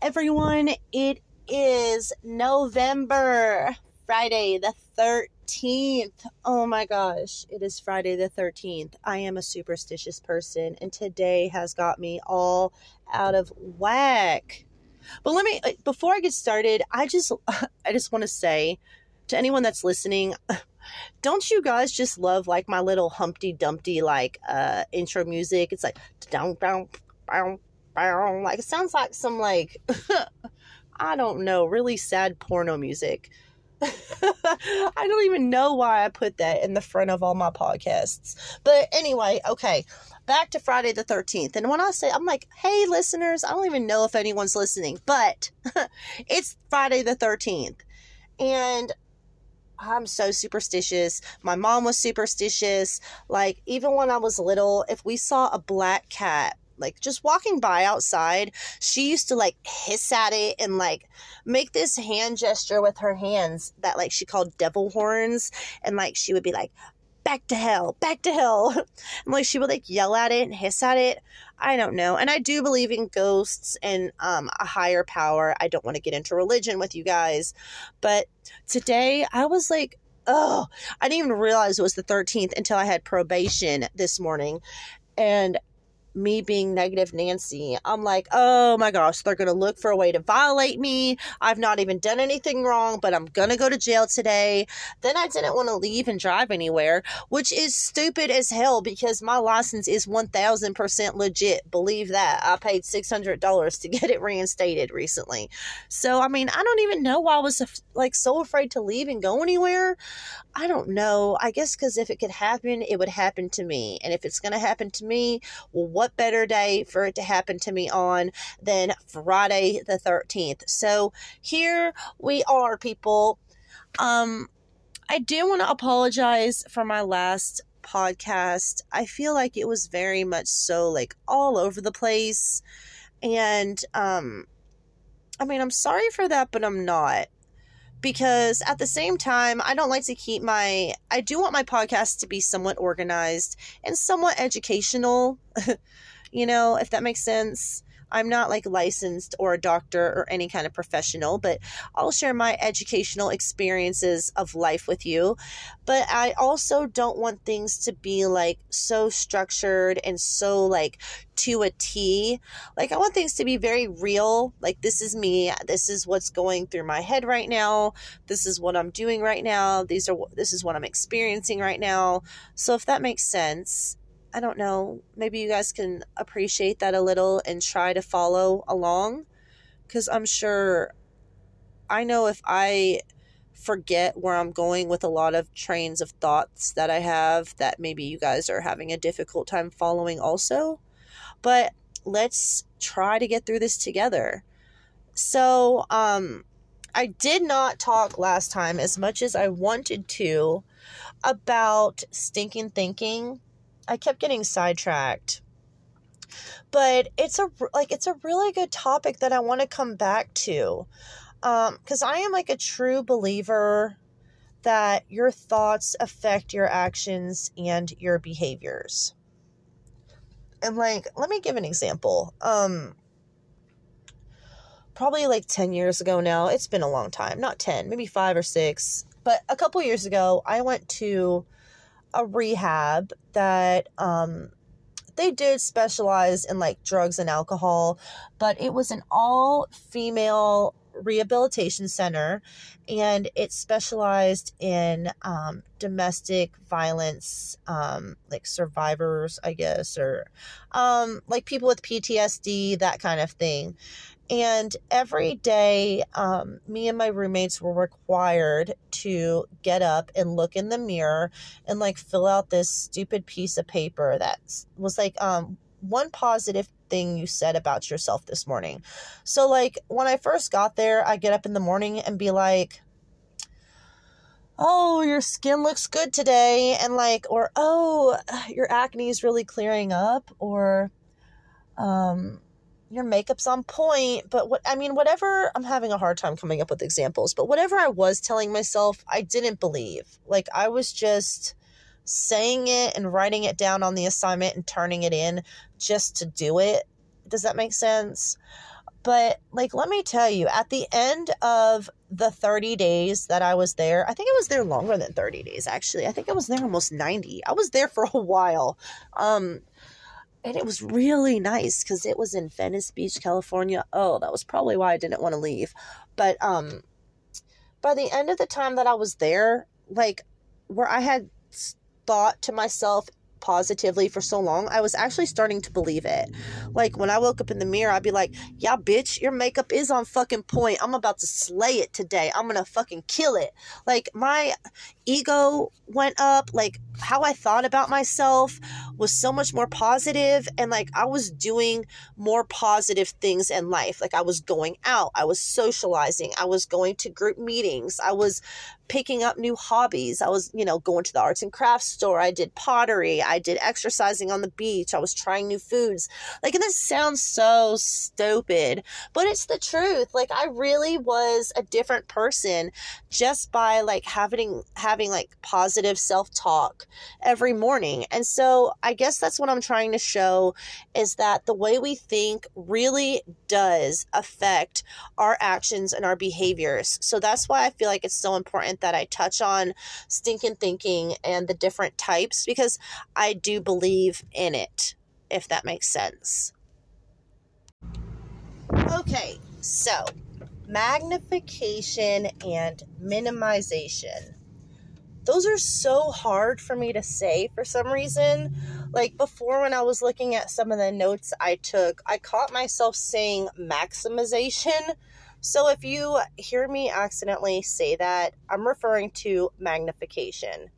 everyone. It is November, Friday the 13th. Oh my gosh, it is Friday the 13th. I am a superstitious person, and today has got me all out of whack. But let me, before I get started, I just, I just want to say to anyone that's listening, don't you guys just love like my little Humpty Dumpty like uh intro music? It's like down down like it sounds like some like I don't know, really sad porno music. I don't even know why I put that in the front of all my podcasts. But anyway, okay, back to Friday the 13th. And when I say, I'm like, hey, listeners, I don't even know if anyone's listening, but it's Friday the 13th. And I'm so superstitious. My mom was superstitious. Like, even when I was little, if we saw a black cat like just walking by outside, she used to like hiss at it and like make this hand gesture with her hands that like she called devil horns. And like she would be like, back to hell, back to hell. and like she would like yell at it and hiss at it. I don't know. And I do believe in ghosts and um, a higher power. I don't want to get into religion with you guys. But today I was like, oh, I didn't even realize it was the 13th until I had probation this morning. And me being negative Nancy, I'm like, oh my gosh, they're going to look for a way to violate me. I've not even done anything wrong, but I'm going to go to jail today. Then I didn't want to leave and drive anywhere, which is stupid as hell because my license is 1000% legit. Believe that. I paid $600 to get it reinstated recently. So, I mean, I don't even know why I was like so afraid to leave and go anywhere. I don't know. I guess because if it could happen, it would happen to me. And if it's going to happen to me, well, what better day for it to happen to me on than Friday the 13th? So here we are, people. Um, I do want to apologize for my last podcast. I feel like it was very much so like all over the place. And, um, I mean, I'm sorry for that, but I'm not because at the same time, I don't like to keep my, I do want my podcast to be somewhat organized and somewhat educational, you know, if that makes sense. I'm not like licensed or a doctor or any kind of professional, but I'll share my educational experiences of life with you. But I also don't want things to be like so structured and so like to a T. Like I want things to be very real. Like this is me. This is what's going through my head right now. This is what I'm doing right now. These are this is what I'm experiencing right now. So if that makes sense, I don't know, maybe you guys can appreciate that a little and try to follow along. Because I'm sure, I know if I forget where I'm going with a lot of trains of thoughts that I have, that maybe you guys are having a difficult time following also. But let's try to get through this together. So, um, I did not talk last time as much as I wanted to about stinking thinking I kept getting sidetracked. But it's a like it's a really good topic that I want to come back to. Um cuz I am like a true believer that your thoughts affect your actions and your behaviors. And like let me give an example. Um probably like 10 years ago now. It's been a long time. Not 10, maybe 5 or 6. But a couple years ago, I went to a rehab that um, they did specialize in like drugs and alcohol, but it was an all female rehabilitation center and it specialized in um, domestic violence um, like survivors i guess or um, like people with ptsd that kind of thing and every day, um, me and my roommates were required to get up and look in the mirror and like fill out this stupid piece of paper that was like um, one positive thing you said about yourself this morning. So, like, when I first got there, I get up in the morning and be like, oh, your skin looks good today. And like, or, oh, your acne is really clearing up. Or, um, your makeup's on point but what i mean whatever i'm having a hard time coming up with examples but whatever i was telling myself i didn't believe like i was just saying it and writing it down on the assignment and turning it in just to do it does that make sense But like let me tell you, at the end of the 30 days that I was there, I think I was there longer than 30 days actually. I think I was there almost 90. I was there for a while. Um and it was really nice cuz it was in Venice Beach, California. Oh, that was probably why I didn't want to leave. But um by the end of the time that I was there, like where I had thought to myself positively for so long, I was actually starting to believe it. Like when I woke up in the mirror, I'd be like, yeah, bitch, your makeup is on fucking point. I'm about to slay it today. I'm gonna fucking kill it. Like my ego went up. Like how I thought about myself was so much more positive and like I was doing more positive things in life. Like I was going out, I was socializing, I was going to group meetings, I was picking up new hobbies. I was, you know, going to the arts and crafts store. I did pottery. I did exercising on the beach. I was trying new foods. Like, and this sounds so stupid, but it's the truth. Like, I really was a different person just by like having, having like positive self talk every morning. And so I guess that's what I'm trying to show is that the way we think really does affect our actions and our behaviors. So that's why I feel like it's so that I touch on stinking thinking and the different types because I do believe in it, if that makes sense. Okay, so magnification and minimization those are so hard for me to say for some reason. Like before, when I was looking at some of the notes I took, I caught myself saying maximization. So if you hear me accidentally say that, I'm referring to magnification.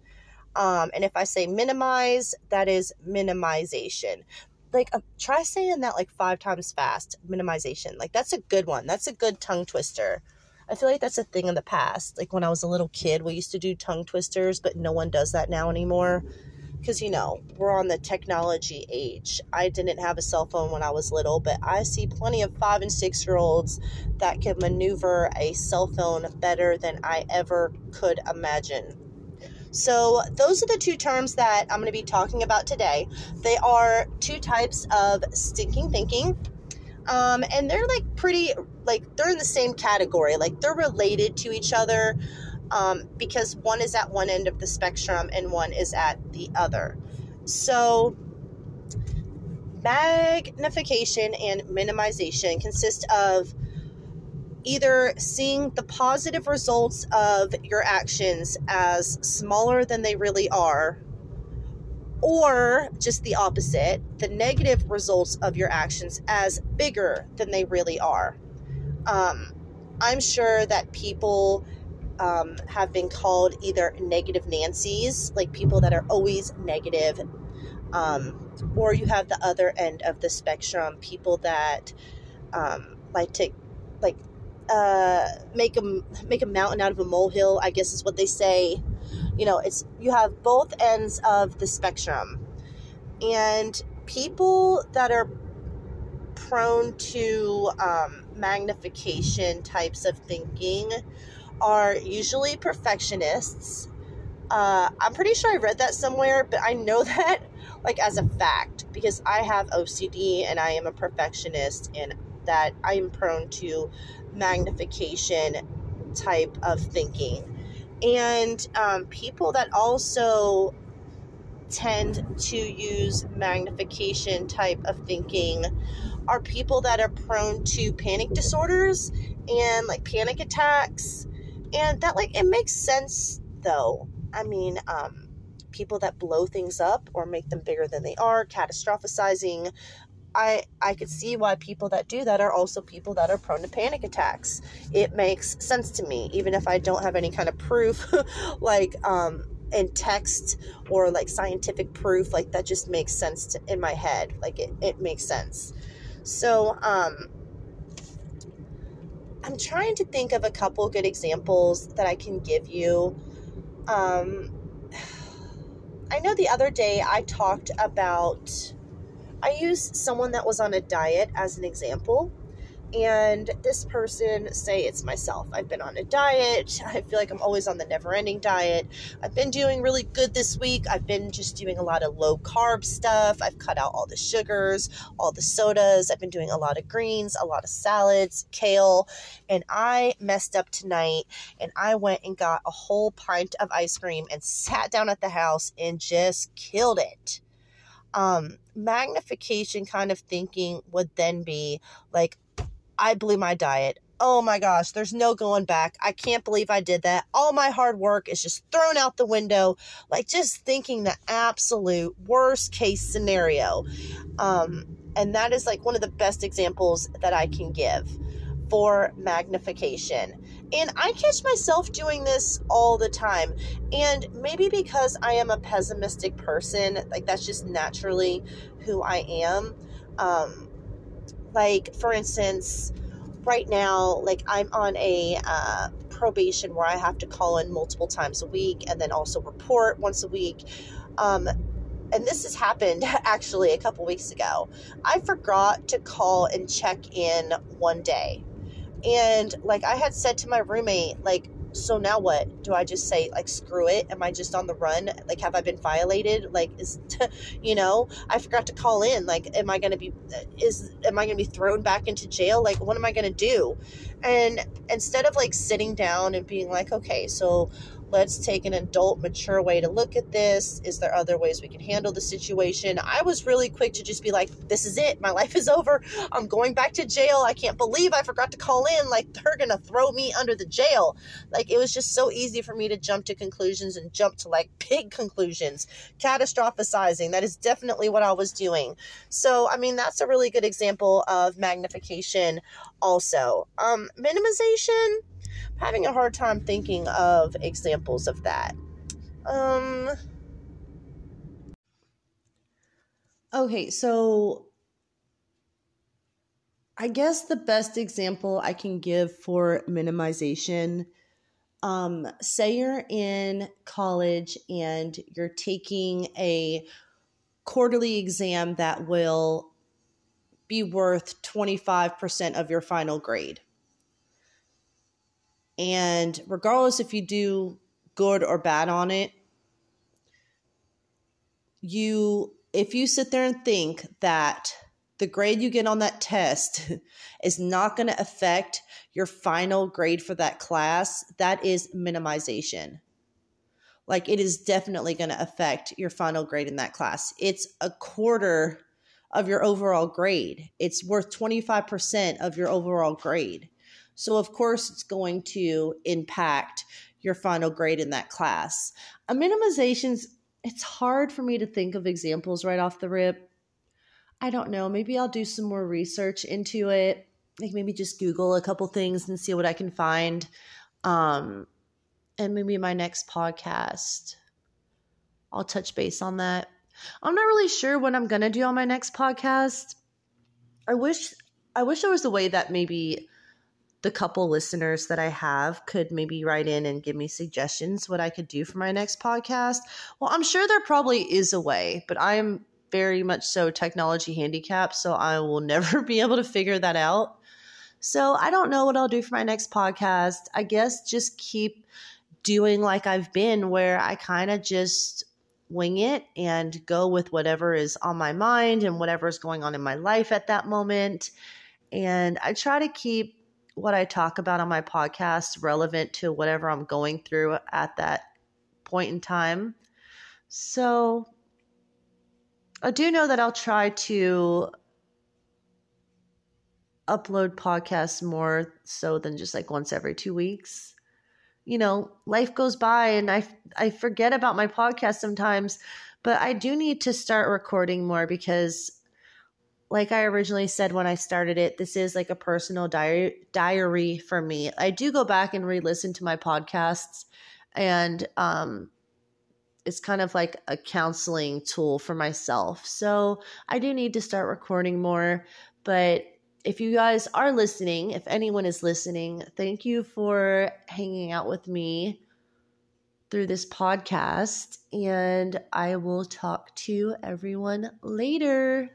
Um, and if I say minimize, that is minimization. Like, uh, try saying that like five times fast. Minimization. Like, that's a good one. That's a good tongue twister. I feel like that's a thing in the past. Like when I was a little kid, we used to do tongue twisters, but no one does that now anymore. Because, you know, we're on the technology age. I didn't have a cell phone when I was little, but I see plenty of five and six year olds that can maneuver a cell phone better than I ever could imagine. So, those are the two terms that I'm going to be talking about today. They are two types of stinking thinking um, and they're like pretty like they're in the same category like they're related to each other um, because one is at one end of the spectrum and one is at the other so magnification and minimization consist of either seeing the positive results of your actions as smaller than they really are or just the opposite, the negative results of your actions as bigger than they really are. Um, I'm sure that people um, have been called either negative Nancy's, like people that are always negative, um, or you have the other end of the spectrum, people that um, like to like uh, make a make a mountain out of a molehill. I guess is what they say you know it's you have both ends of the spectrum and people that are prone to um, magnification types of thinking are usually perfectionists. Uh, i'm pretty sure i read that somewhere but i know that like as a fact because i have ocd and i am a perfectionist and that i am prone to magnification type of thinking. And um, people that also tend to use magnification type of thinking are people that are prone to panic disorders and like panic attacks and that like it makes sense though i mean um people that blow things up or make them bigger than they are catastrophizing I I could see why people that do that are also people that are prone to panic attacks. It makes sense to me, even if I don't have any kind of proof, like um, in text or like scientific proof. Like that just makes sense to, in my head. Like it it makes sense. So um, I'm trying to think of a couple good examples that I can give you. Um, I know the other day I talked about I used someone that was on a diet as an example and this person say it's myself. I've been on a diet. I feel like i'm always on the never ending diet. I've been doing really good this week. I've been just doing a lot of low carb stuff. I've cut out all the sugars all the sodas. I've been doing a lot of greens a lot of salads kale and i messed up tonight and i went and got a whole pint of ice cream and sat down at the house and just killed it. Um magnification kind of thinking would then be like I blew my diet. Oh my gosh, there's no going back. I can't believe I did that. All my hard work is just thrown out the window. Like just thinking the absolute worst case scenario. Um, and that is like one of the best examples that I can give for magnification. And I catch myself doing this all the time. And maybe because I am a pessimistic person, like that's just naturally who I am. Um, like, for instance, right now, like I'm on a uh, probation where I have to call in multiple times a week and then also report once a week. Um, and this has happened actually a couple weeks ago. I forgot to call and check in one day. And like I had said to my roommate, like, so now what? Do i just say like screw it? Am i just on the run? Like have i been violated? Like is you know? I forgot to call in. Like am i gonna be is am i gonna be thrown back into jail? Like what am i gonna do? And instead of like sitting down and being like okay so Let's take an adult, mature way to look at this. Is there other ways we can handle the situation? I was really quick to just be like, this is it. My life is over. I'm going back to jail. I can't believe I forgot to call in. Like, they're going to throw me under the jail. Like, it was just so easy for me to jump to conclusions and jump to like big conclusions, catastrophizing. That is definitely what I was doing. So, I mean, that's a really good example of magnification, also. Um, minimization having a hard time thinking of examples of that. Um Okay, so I guess the best example I can give for minimization um, say you're in college and you're taking a quarterly exam that will be worth 25% of your final grade. And regardless if you do good or bad on it, you if you sit there and think that the grade you get on that test is not going to affect your final grade for that class, that is minimization. Like it is definitely going to affect your final grade in that class. It's a quarter of your overall grade. It's worth 25% of your overall grade. So, of course, it's going to impact your final grade in that class. A minimizations, it's hard for me to think of examples right off the rip. I don't know. Maybe I'll do some more research into it. Like maybe just Google a couple things and see what I can find. Um, and maybe my next podcast, I'll touch base on that. I'm not really sure what I'm gonna do on my next podcast. I wish I wish there was a way that maybe the couple listeners that I have could maybe write in and give me suggestions what I could do for my next podcast. Well, I'm sure there probably is a way, but I'm very much so technology handicapped, so I will never be able to figure that out. So I don't know what I'll do for my next podcast. I guess just keep doing like I've been, where I kind of just wing it and go with whatever is on my mind and whatever is going on in my life at that moment. And I try to keep what I talk about on my podcast relevant to whatever I'm going through at that point in time. So I do know that I'll try to upload podcasts more so than just like once every 2 weeks. You know, life goes by and I I forget about my podcast sometimes, but I do need to start recording more because like I originally said when I started it, this is like a personal diary diary for me. I do go back and re-listen to my podcasts and um it's kind of like a counseling tool for myself. So I do need to start recording more, but if you guys are listening, if anyone is listening, thank you for hanging out with me through this podcast and I will talk to everyone later.